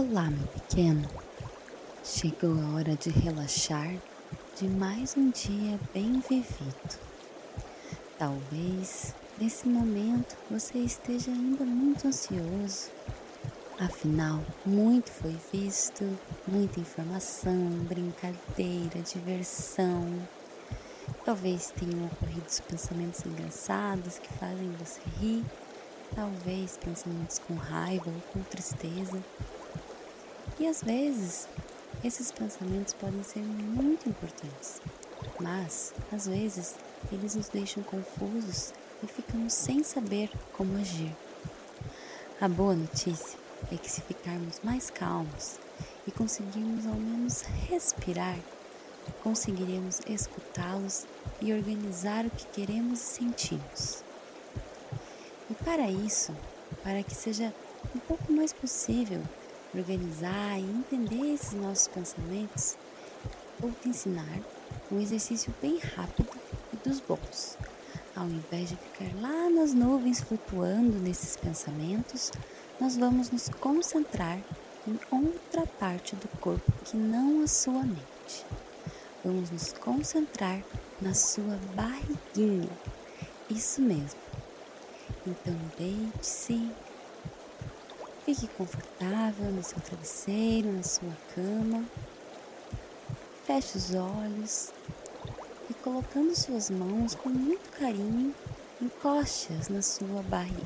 Olá, meu pequeno. Chegou a hora de relaxar de mais um dia bem vivido. Talvez nesse momento você esteja ainda muito ansioso. Afinal, muito foi visto, muita informação, brincadeira, diversão. Talvez tenham ocorrido pensamentos engraçados que fazem você rir talvez pensamentos com raiva ou com tristeza. E às vezes, esses pensamentos podem ser muito importantes, mas às vezes eles nos deixam confusos e ficamos sem saber como agir. A boa notícia é que se ficarmos mais calmos e conseguirmos ao menos respirar, conseguiremos escutá-los e organizar o que queremos e sentimos. E para isso, para que seja um pouco mais possível organizar e entender esses nossos pensamentos, vou te ensinar um exercício bem rápido e dos bons. Ao invés de ficar lá nas nuvens flutuando nesses pensamentos, nós vamos nos concentrar em outra parte do corpo que não a sua mente. Vamos nos concentrar na sua barriguinha. Isso mesmo. Então deite-se, fique confortável no seu travesseiro, na sua cama. Feche os olhos e colocando suas mãos com muito carinho, encoste-as na sua barriga.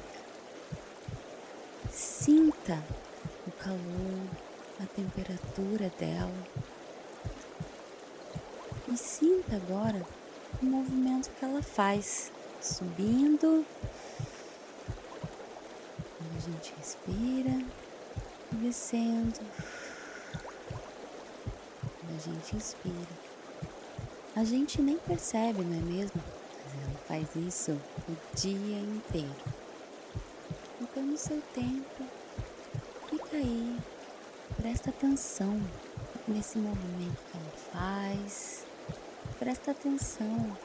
Sinta o calor, a temperatura dela. E sinta agora o movimento que ela faz, subindo gente respira e descendo. A gente inspira, a gente nem percebe, não é mesmo? Mas ela faz isso o dia inteiro. Então, no seu tempo, fica aí, presta atenção nesse movimento que ela faz, presta atenção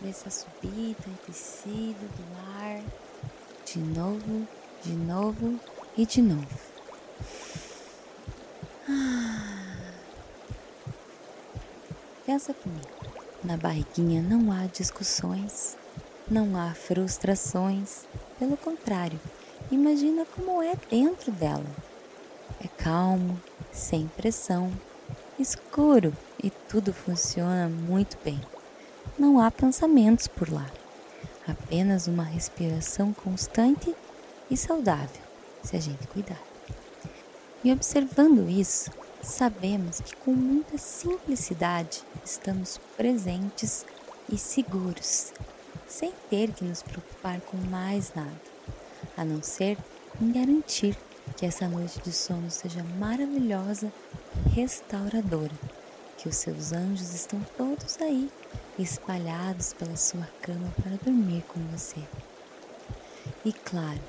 nessa subida e descida do ar. De novo, de novo e de novo. Pensa comigo. Na barriguinha não há discussões, não há frustrações. Pelo contrário, imagina como é dentro dela. É calmo, sem pressão, escuro e tudo funciona muito bem. Não há pensamentos por lá, apenas uma respiração constante e saudável, se a gente cuidar. E observando isso, sabemos que com muita simplicidade estamos presentes e seguros, sem ter que nos preocupar com mais nada, a não ser em garantir que essa noite de sono seja maravilhosa e restauradora, que os seus anjos estão todos aí, espalhados pela sua cama para dormir com você. E claro,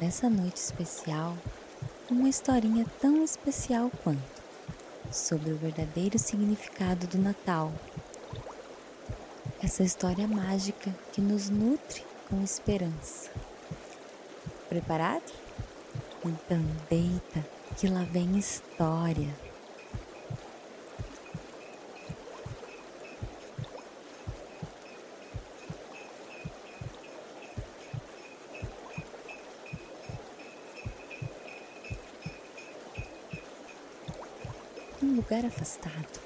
nessa noite especial, uma historinha tão especial quanto sobre o verdadeiro significado do Natal. Essa história mágica que nos nutre com esperança. Preparado? Então deita que lá vem história. Afastado,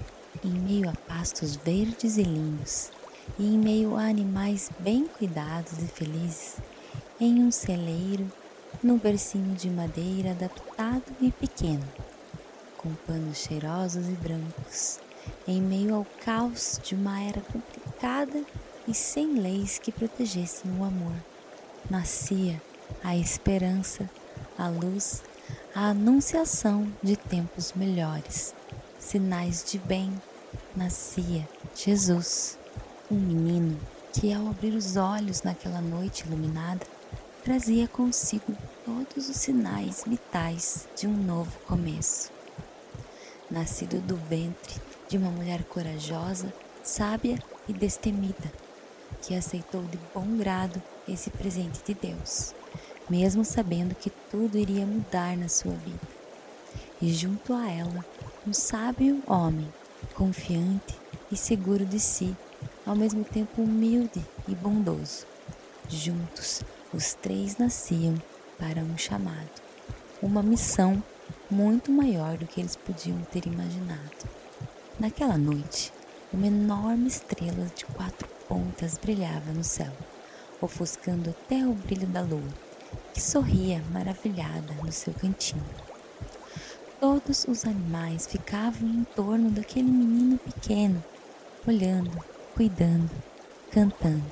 em meio a pastos verdes e lindos, e em meio a animais bem cuidados e felizes, em um celeiro, num bercinho de madeira adaptado e pequeno, com panos cheirosos e brancos, em meio ao caos de uma era complicada e sem leis que protegessem o amor, nascia a esperança, a luz, a anunciação de tempos melhores sinais de bem, nascia Jesus, um menino que, ao abrir os olhos naquela noite iluminada, trazia consigo todos os sinais vitais de um novo começo. Nascido do ventre de uma mulher corajosa, sábia e destemida, que aceitou de bom grado esse presente de Deus, mesmo sabendo que tudo iria mudar na sua vida e junto a ela um sábio homem, confiante e seguro de si, ao mesmo tempo humilde e bondoso. Juntos, os três nasciam para um chamado, uma missão muito maior do que eles podiam ter imaginado. Naquela noite, uma enorme estrela de quatro pontas brilhava no céu, ofuscando até o brilho da lua, que sorria maravilhada no seu cantinho. Todos os animais ficavam em torno daquele menino pequeno, olhando, cuidando, cantando.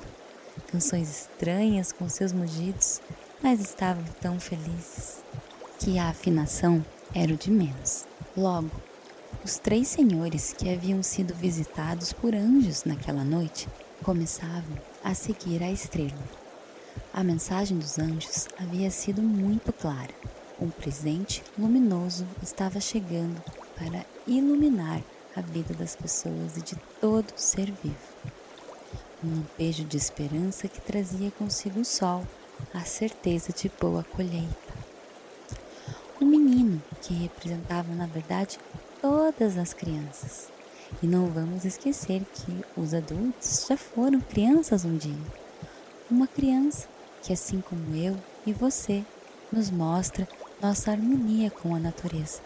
Canções estranhas com seus mugidos, mas estavam tão felizes que a afinação era o de menos. Logo, os três senhores que haviam sido visitados por anjos naquela noite começavam a seguir a estrela. A mensagem dos anjos havia sido muito clara um presente luminoso estava chegando para iluminar a vida das pessoas e de todo ser vivo. Um lampejo de esperança que trazia consigo o sol, a certeza de boa colheita. Um menino que representava, na verdade, todas as crianças. E não vamos esquecer que os adultos já foram crianças um dia. Uma criança que, assim como eu e você, nos mostra nossa harmonia com a natureza.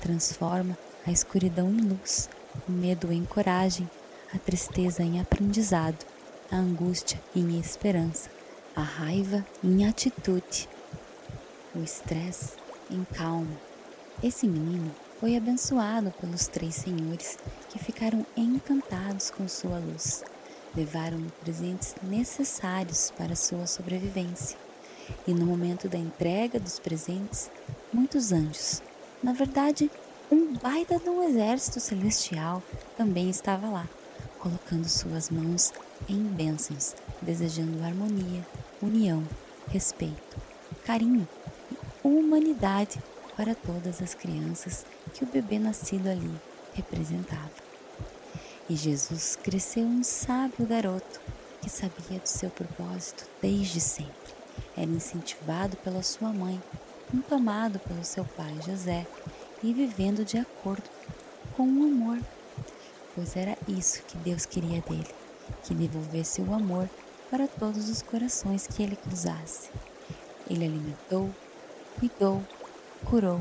Transforma a escuridão em luz, o medo em coragem, a tristeza em aprendizado, a angústia em esperança, a raiva em atitude, o estresse em calma. Esse menino foi abençoado pelos três senhores que ficaram encantados com sua luz. Levaram presentes necessários para sua sobrevivência e no momento da entrega dos presentes, muitos anjos, na verdade, um baita de um exército celestial também estava lá, colocando suas mãos em bênçãos, desejando harmonia, união, respeito, carinho e humanidade para todas as crianças que o bebê nascido ali representava. E Jesus cresceu um sábio garoto que sabia do seu propósito desde sempre era incentivado pela sua mãe, muito amado pelo seu pai José e vivendo de acordo com o amor, pois era isso que Deus queria dele, que devolvesse o amor para todos os corações que ele cruzasse. Ele alimentou, cuidou, curou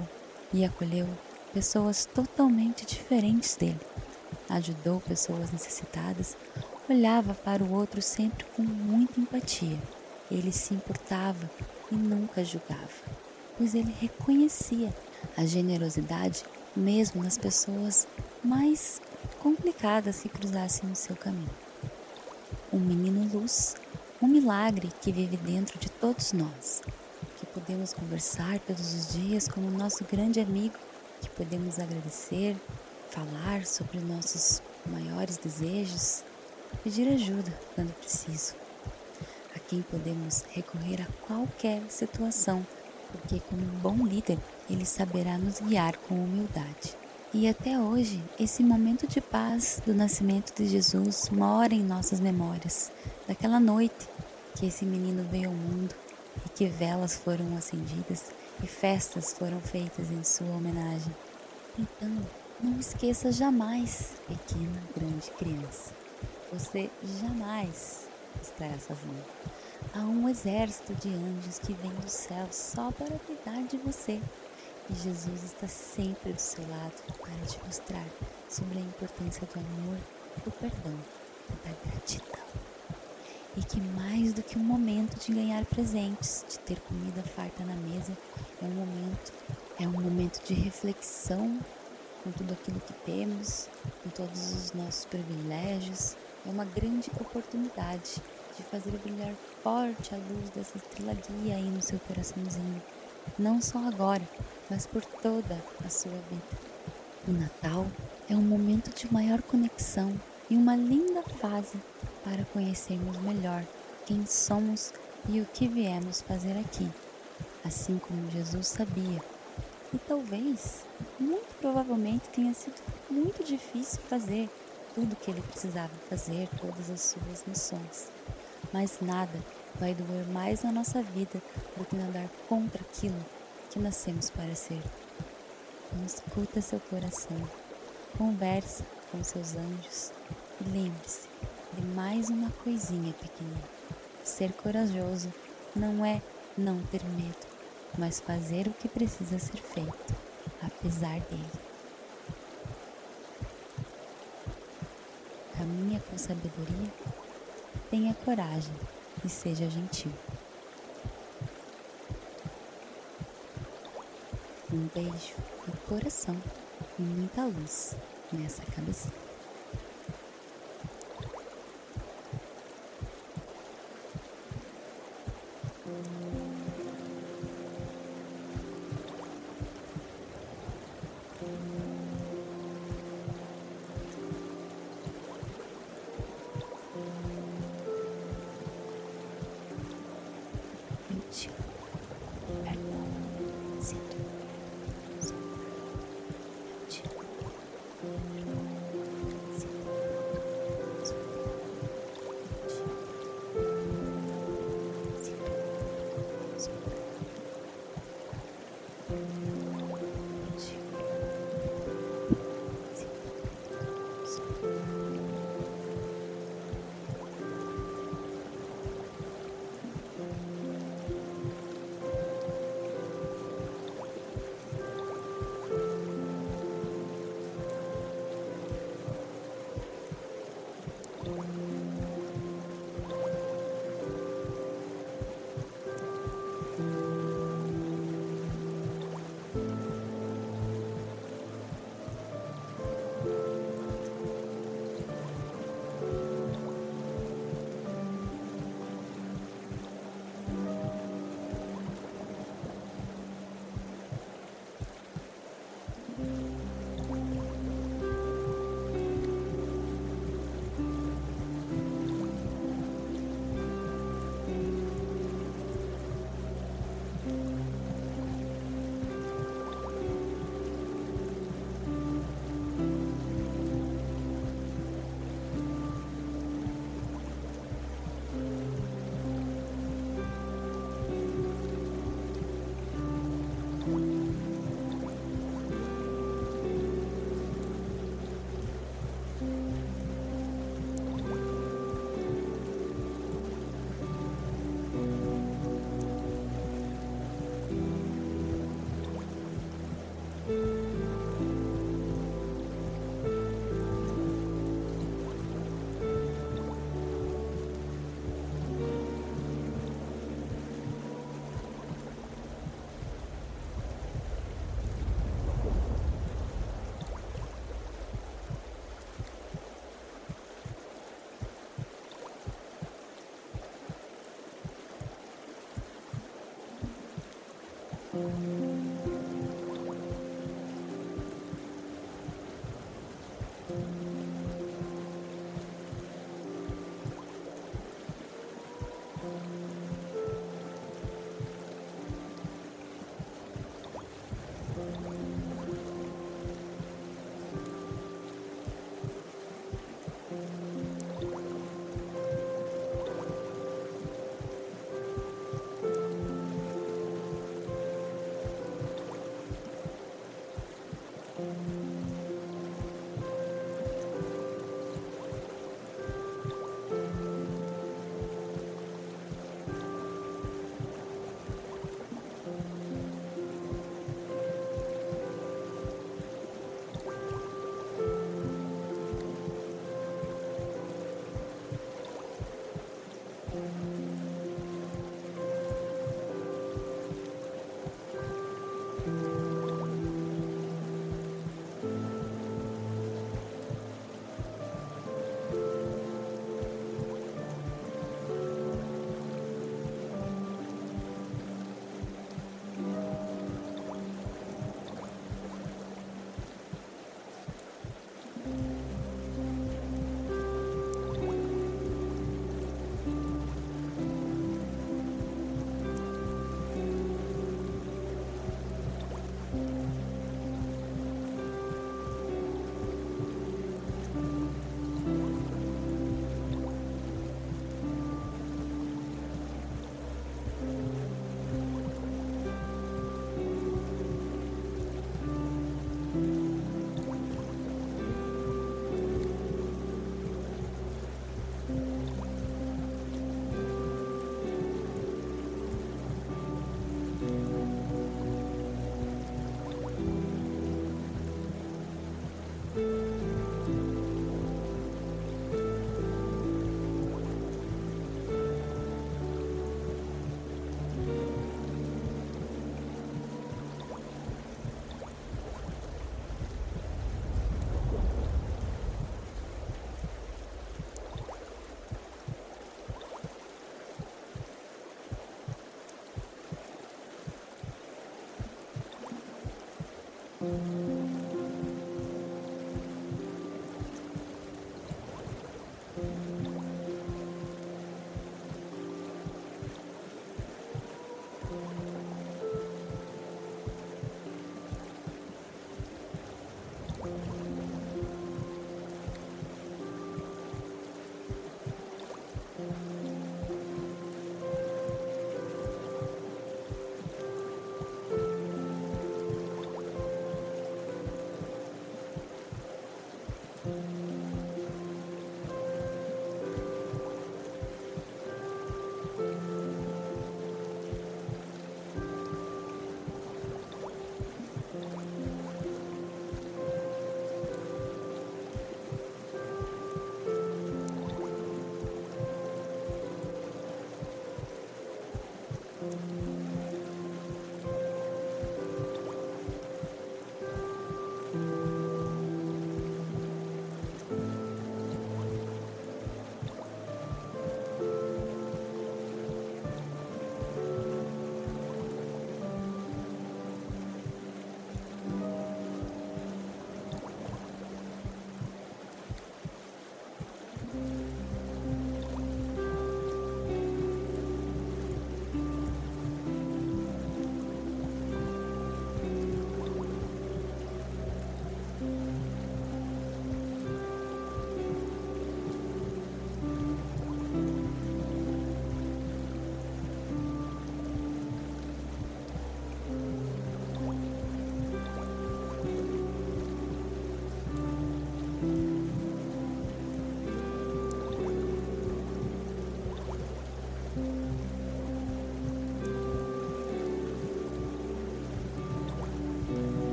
e acolheu pessoas totalmente diferentes dele. Ajudou pessoas necessitadas, olhava para o outro sempre com muita empatia ele se importava e nunca julgava, pois ele reconhecia a generosidade mesmo nas pessoas mais complicadas que cruzassem o seu caminho. Um menino luz, um milagre que vive dentro de todos nós, que podemos conversar todos os dias com o nosso grande amigo, que podemos agradecer, falar sobre nossos maiores desejos, pedir ajuda quando preciso quem podemos recorrer a qualquer situação, porque, como um bom líder, ele saberá nos guiar com humildade. E até hoje, esse momento de paz do nascimento de Jesus mora em nossas memórias, daquela noite que esse menino veio ao mundo e que velas foram acendidas e festas foram feitas em sua homenagem. Então, não esqueça jamais, pequena, grande criança. Você jamais estará sozinho. Há um exército de anjos que vem do céu só para cuidar de você. E Jesus está sempre do seu lado para te mostrar sobre a importância do amor, do perdão e da gratidão. E que mais do que um momento de ganhar presentes, de ter comida farta na mesa, é um momento, é um momento de reflexão com tudo aquilo que temos, com todos os nossos privilégios. É uma grande oportunidade de fazer brilhar forte a luz dessa estrela guia aí no seu coraçãozinho, não só agora, mas por toda a sua vida. O Natal é um momento de maior conexão e uma linda fase para conhecermos melhor quem somos e o que viemos fazer aqui, assim como Jesus sabia. E talvez, muito provavelmente, tenha sido muito difícil fazer tudo o que ele precisava fazer, todas as suas missões mas nada vai doer mais na nossa vida do que nadar contra aquilo que nascemos para ser. Então escuta seu coração, conversa com seus anjos e lembre-se de mais uma coisinha pequenina. Ser corajoso não é não ter medo, mas fazer o que precisa ser feito, apesar dele. Caminha com sabedoria, tenha coragem e seja gentil. Um beijo no coração e muita luz nessa cabecinha.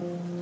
Mm-hmm.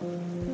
Mm-hmm.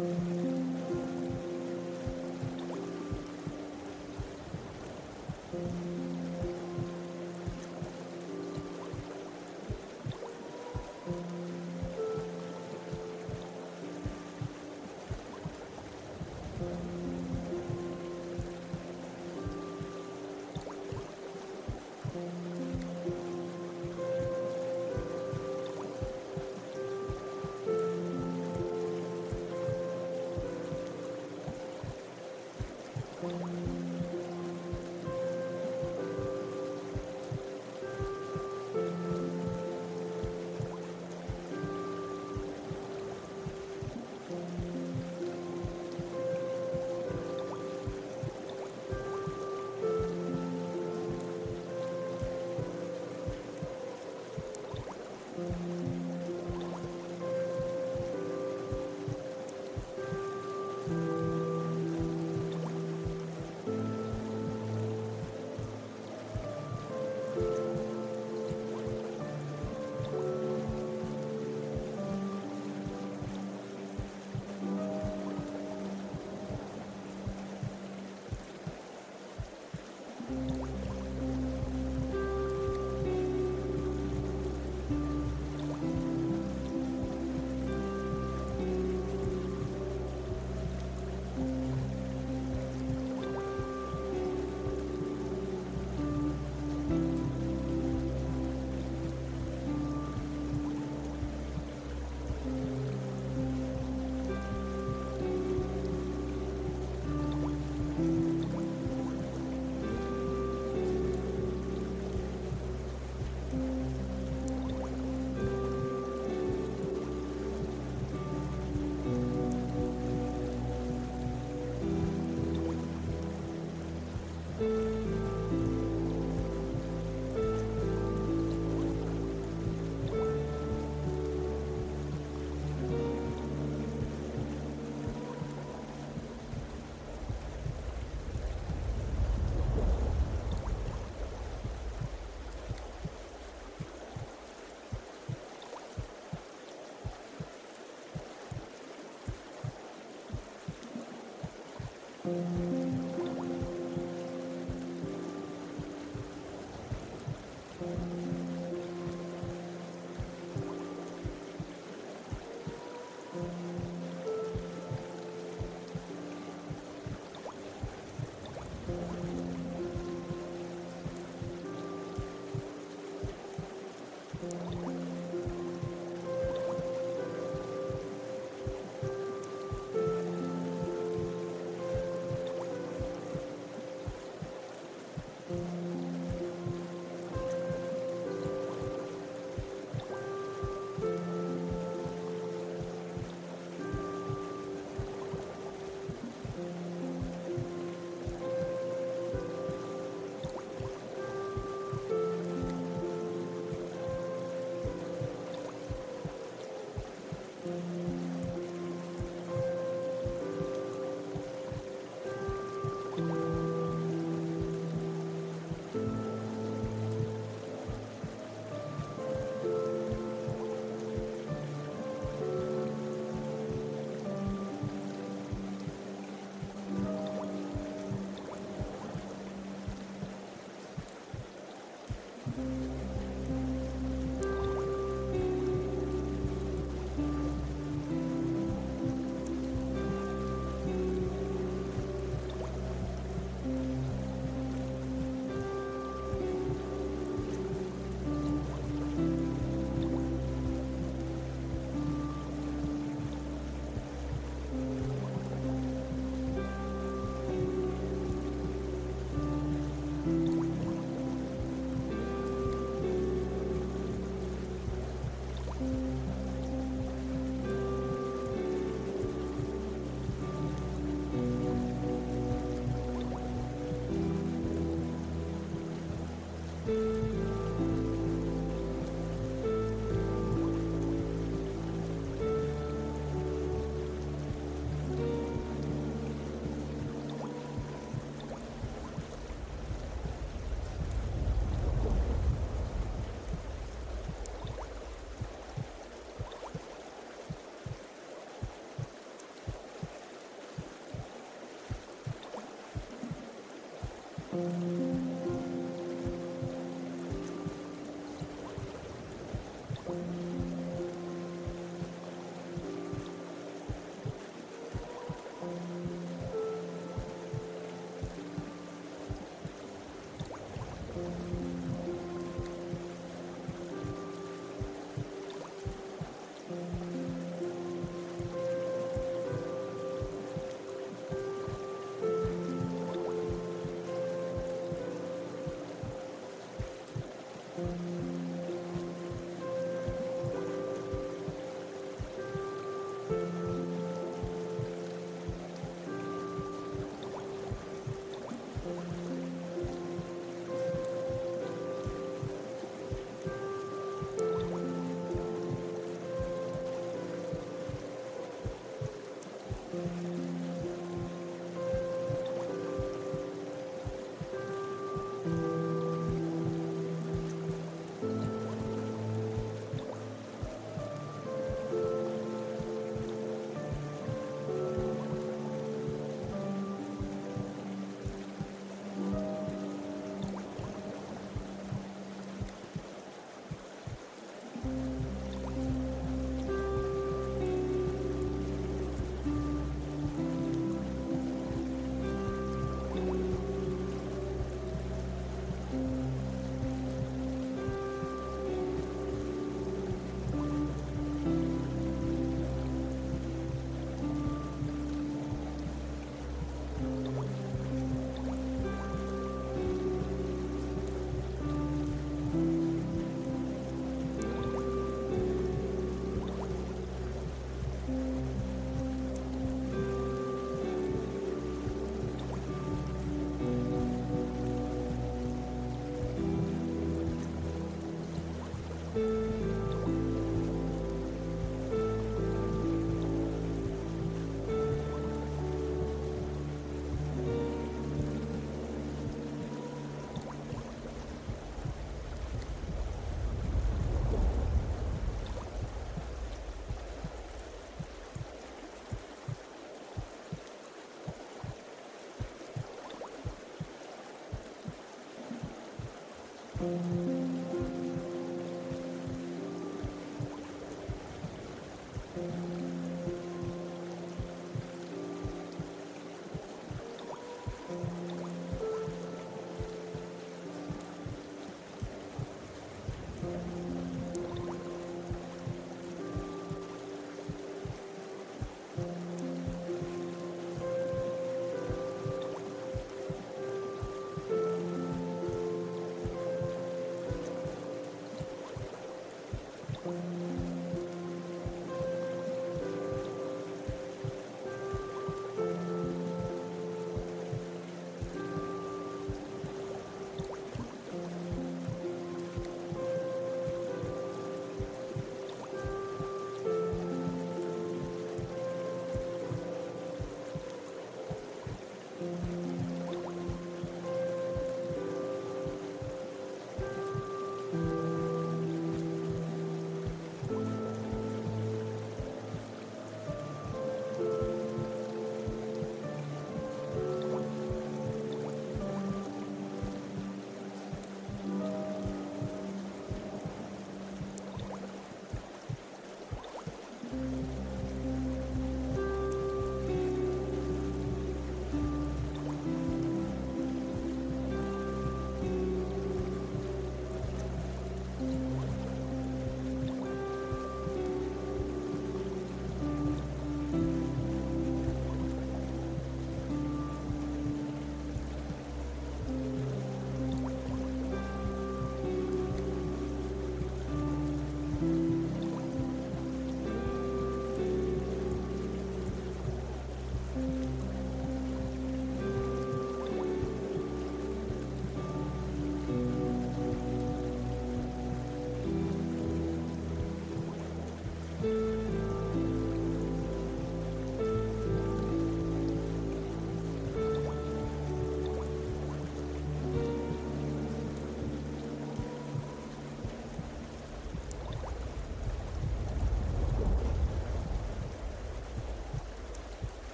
Mm-hmm.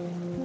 Mm-hmm.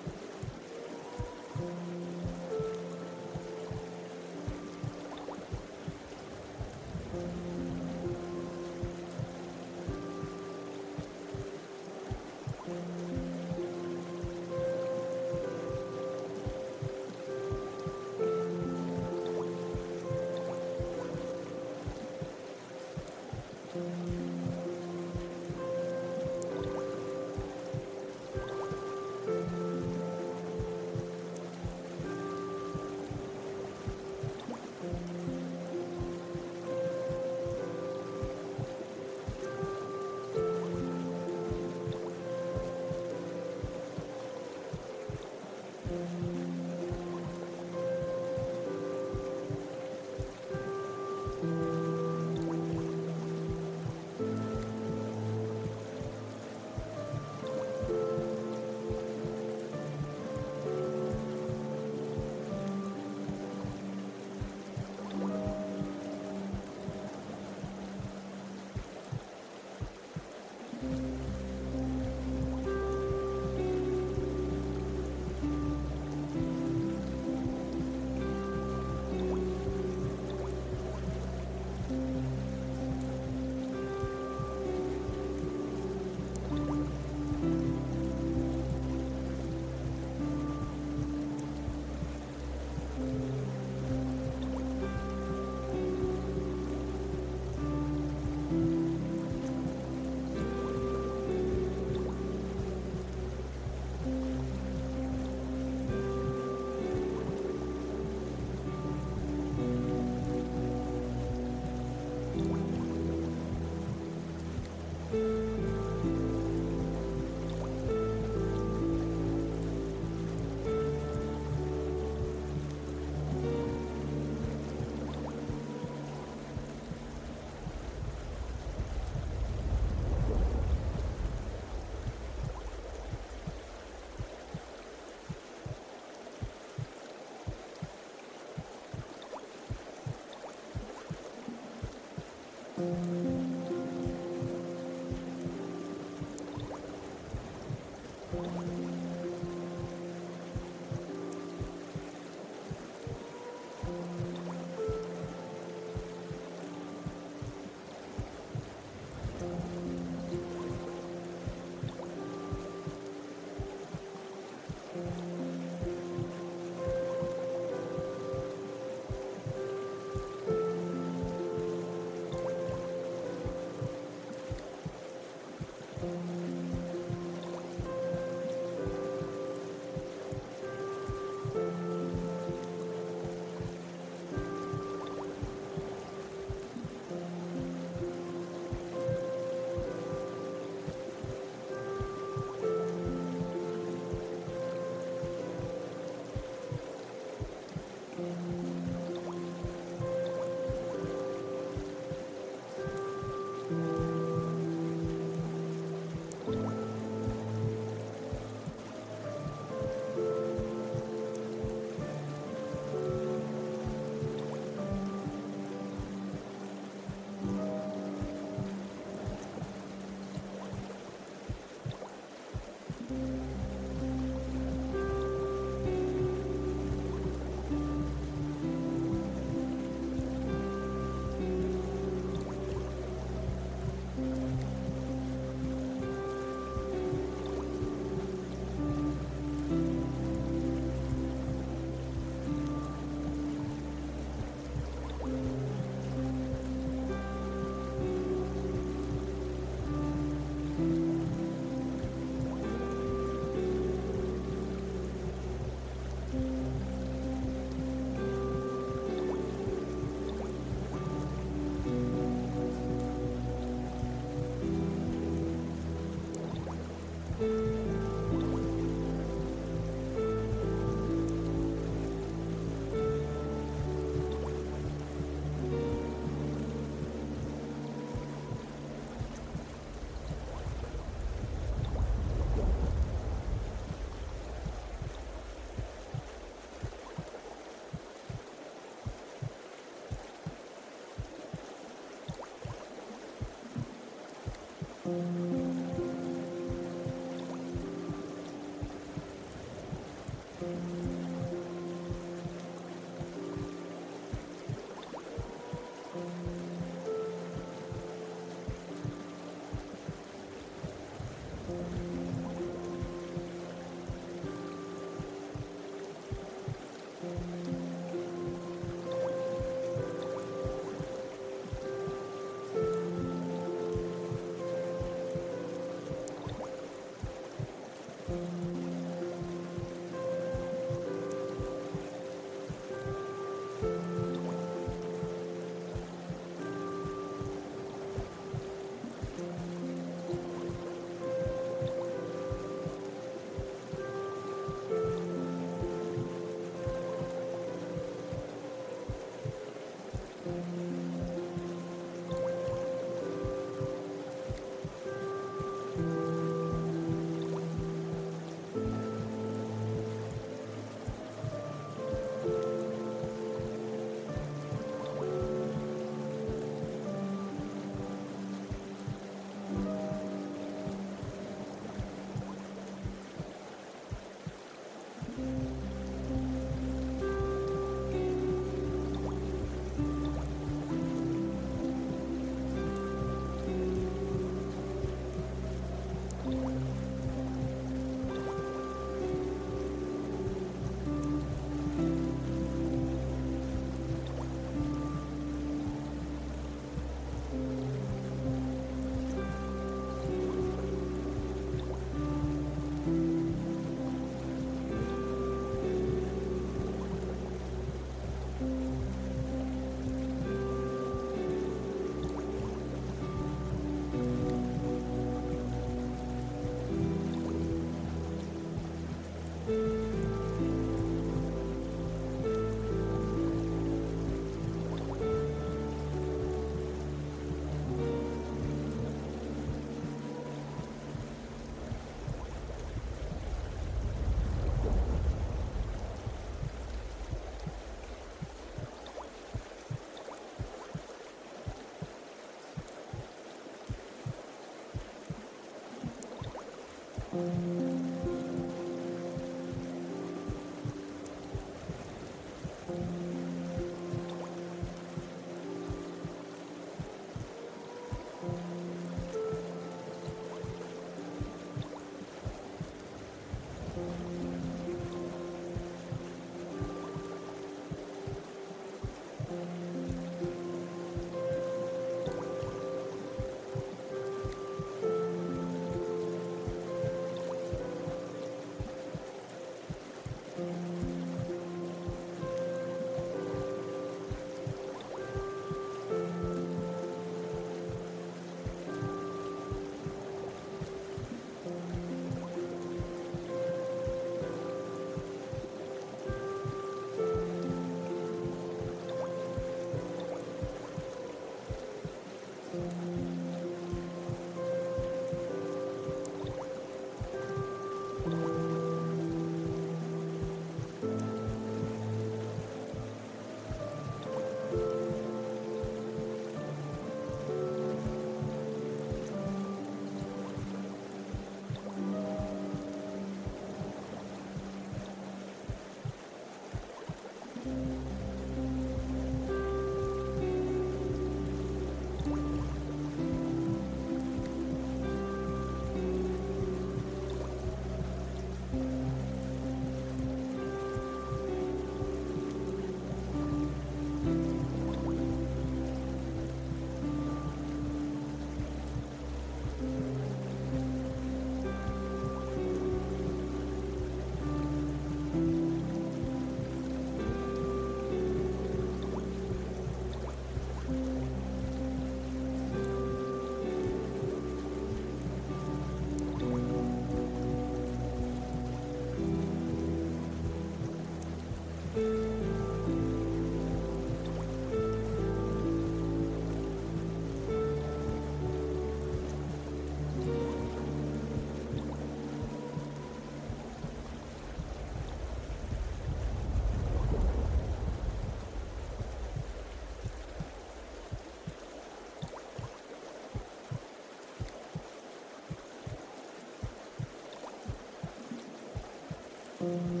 Mm-hmm.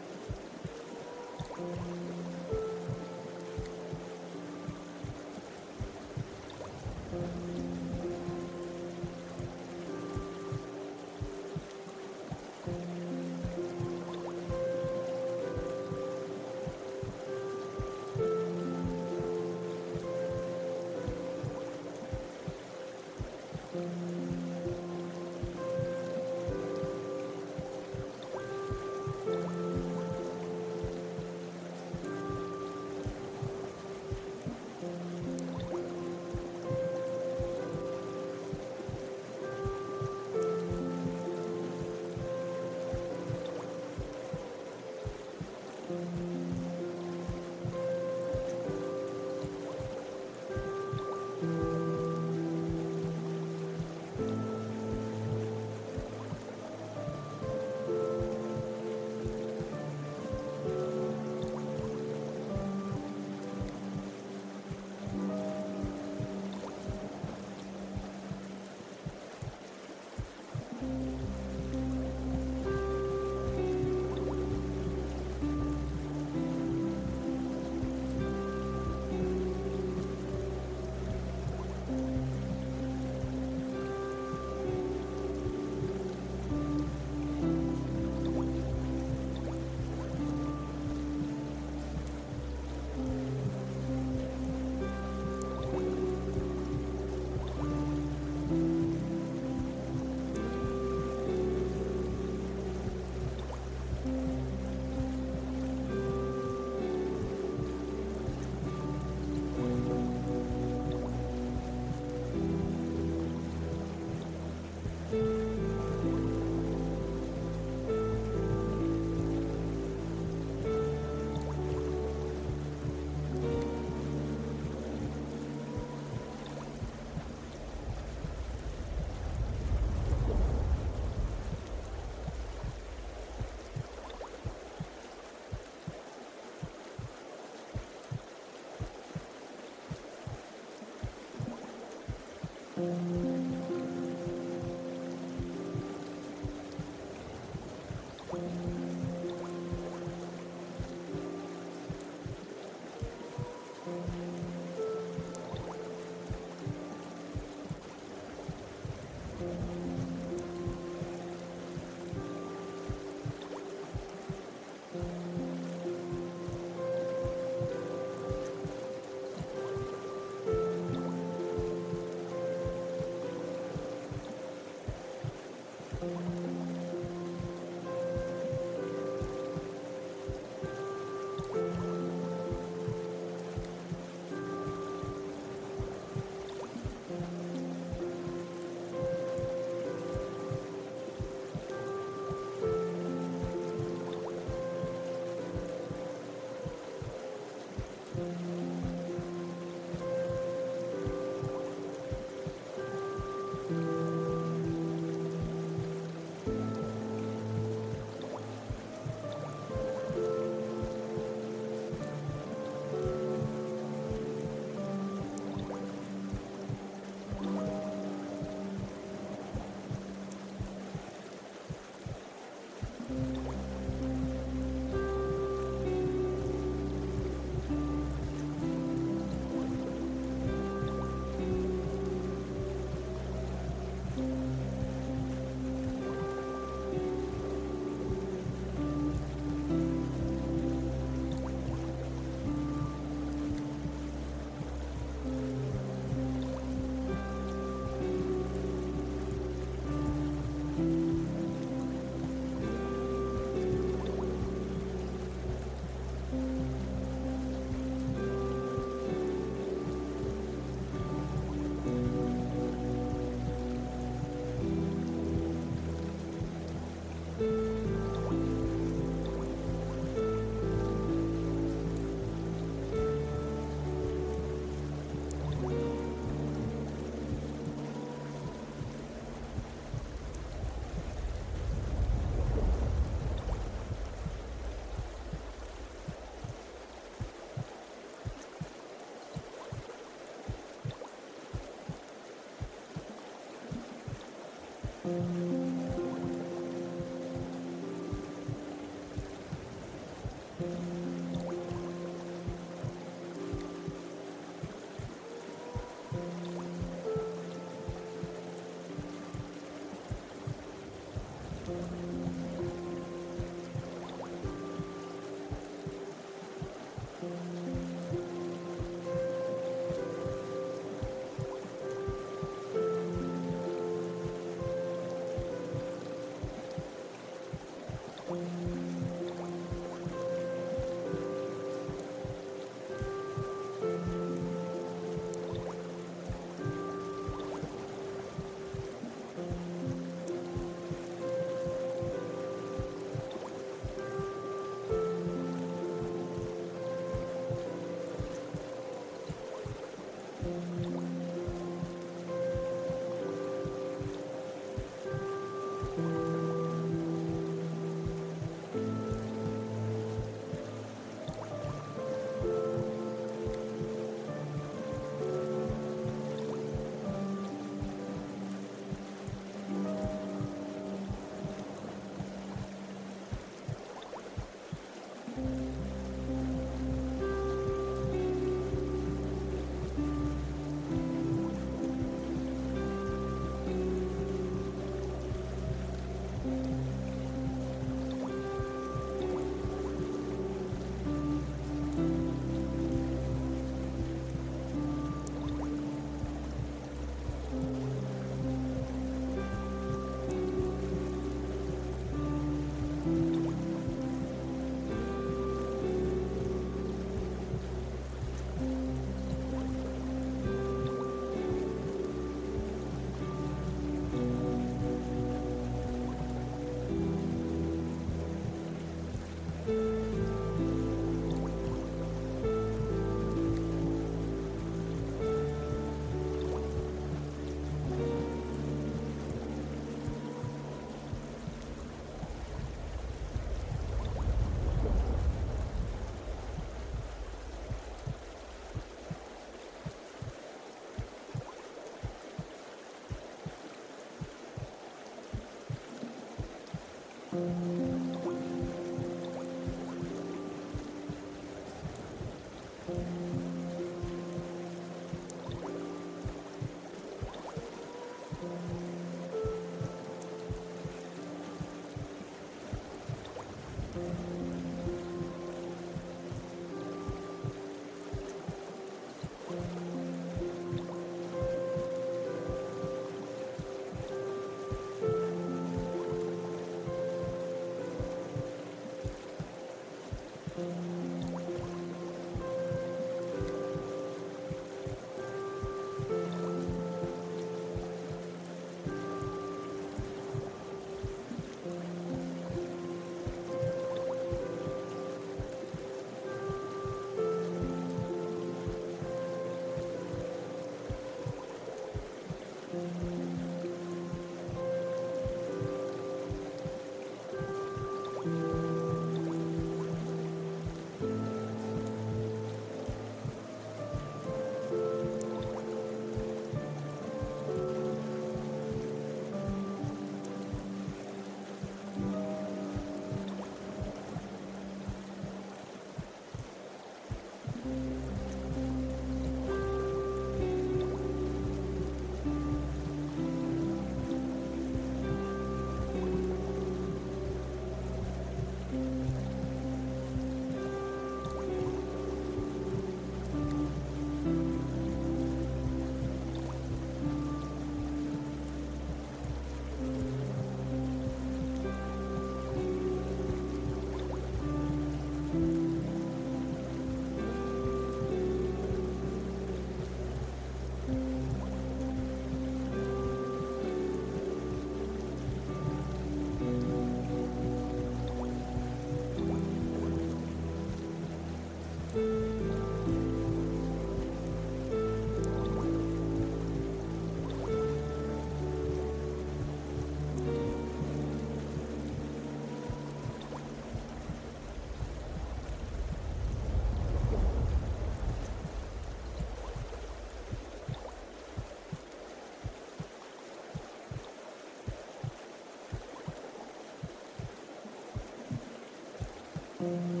Mm-hmm.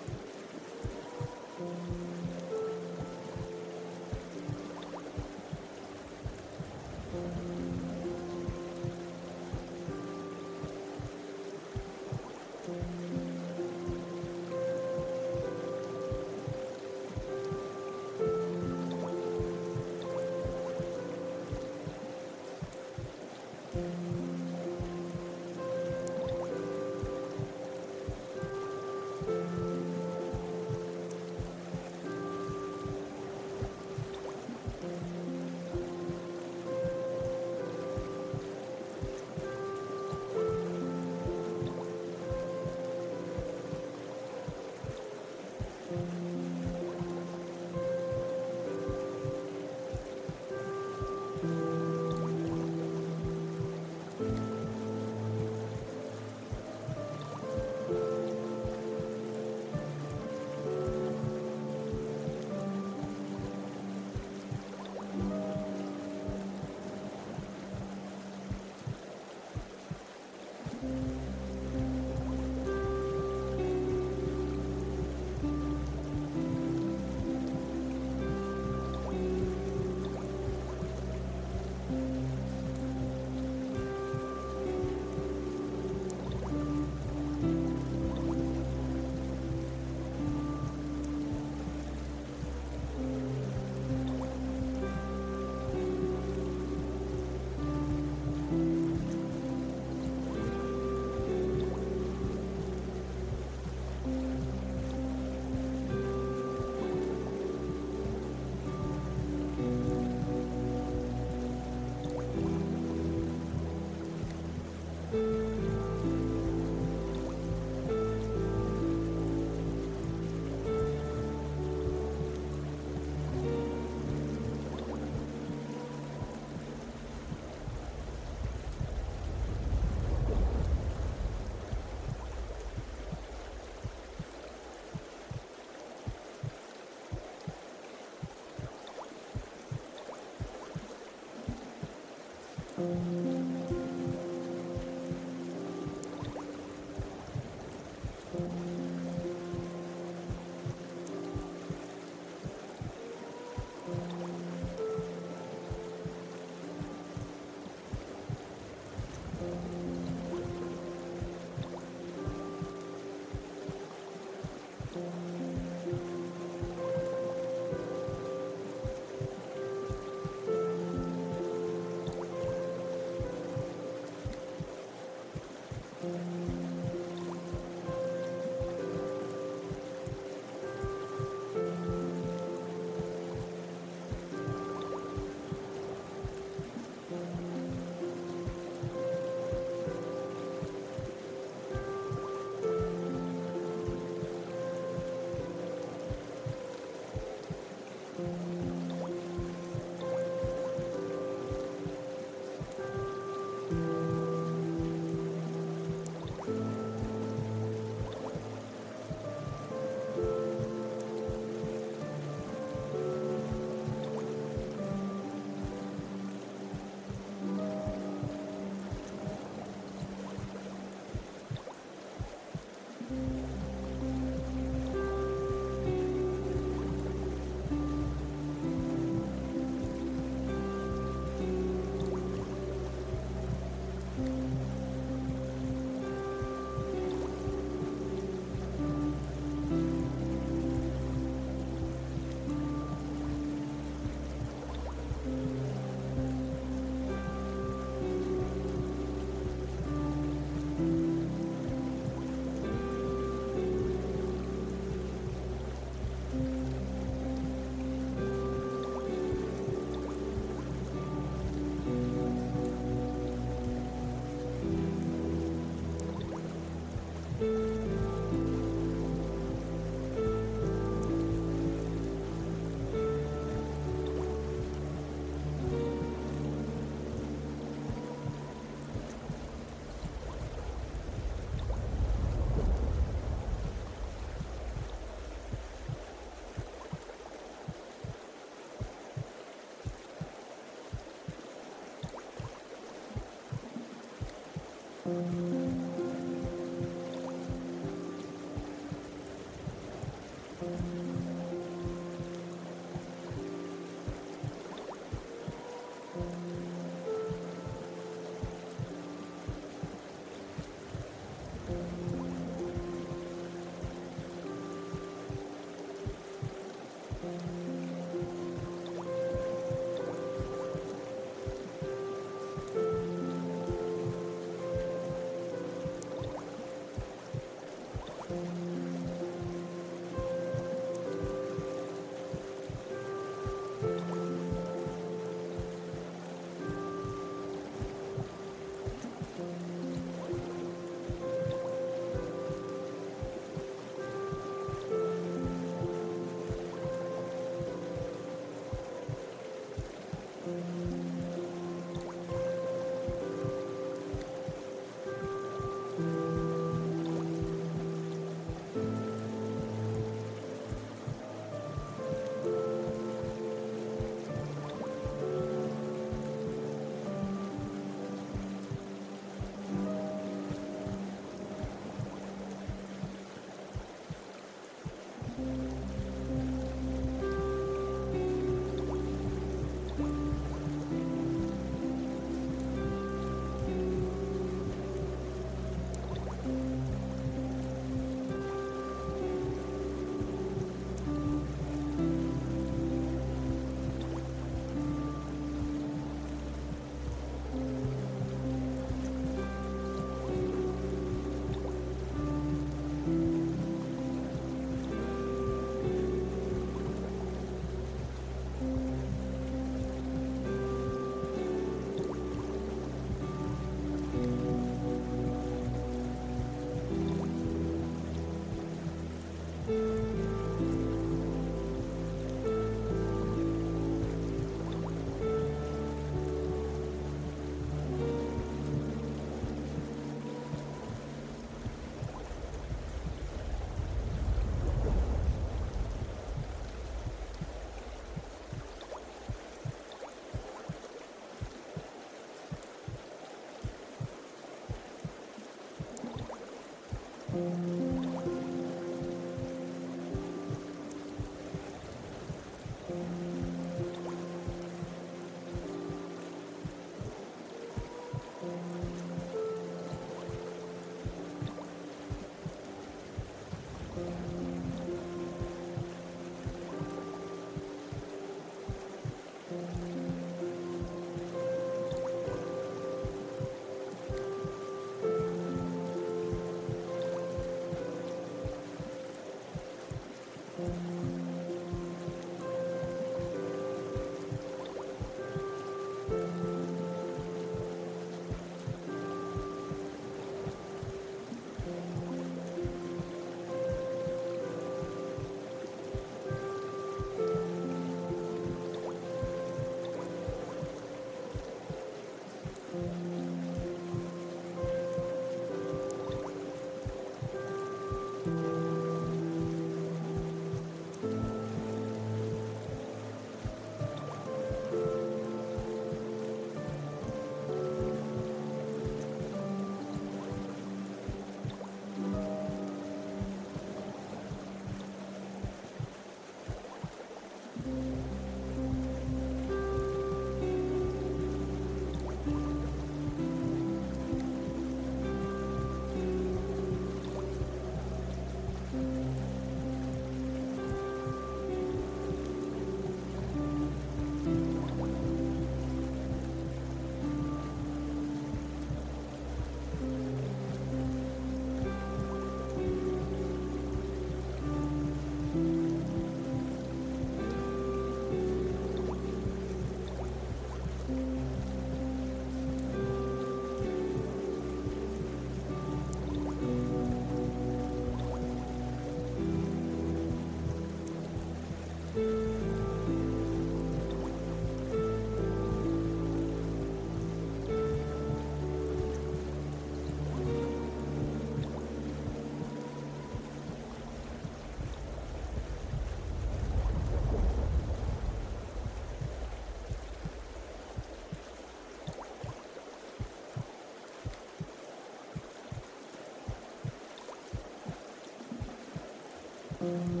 Mm-hmm.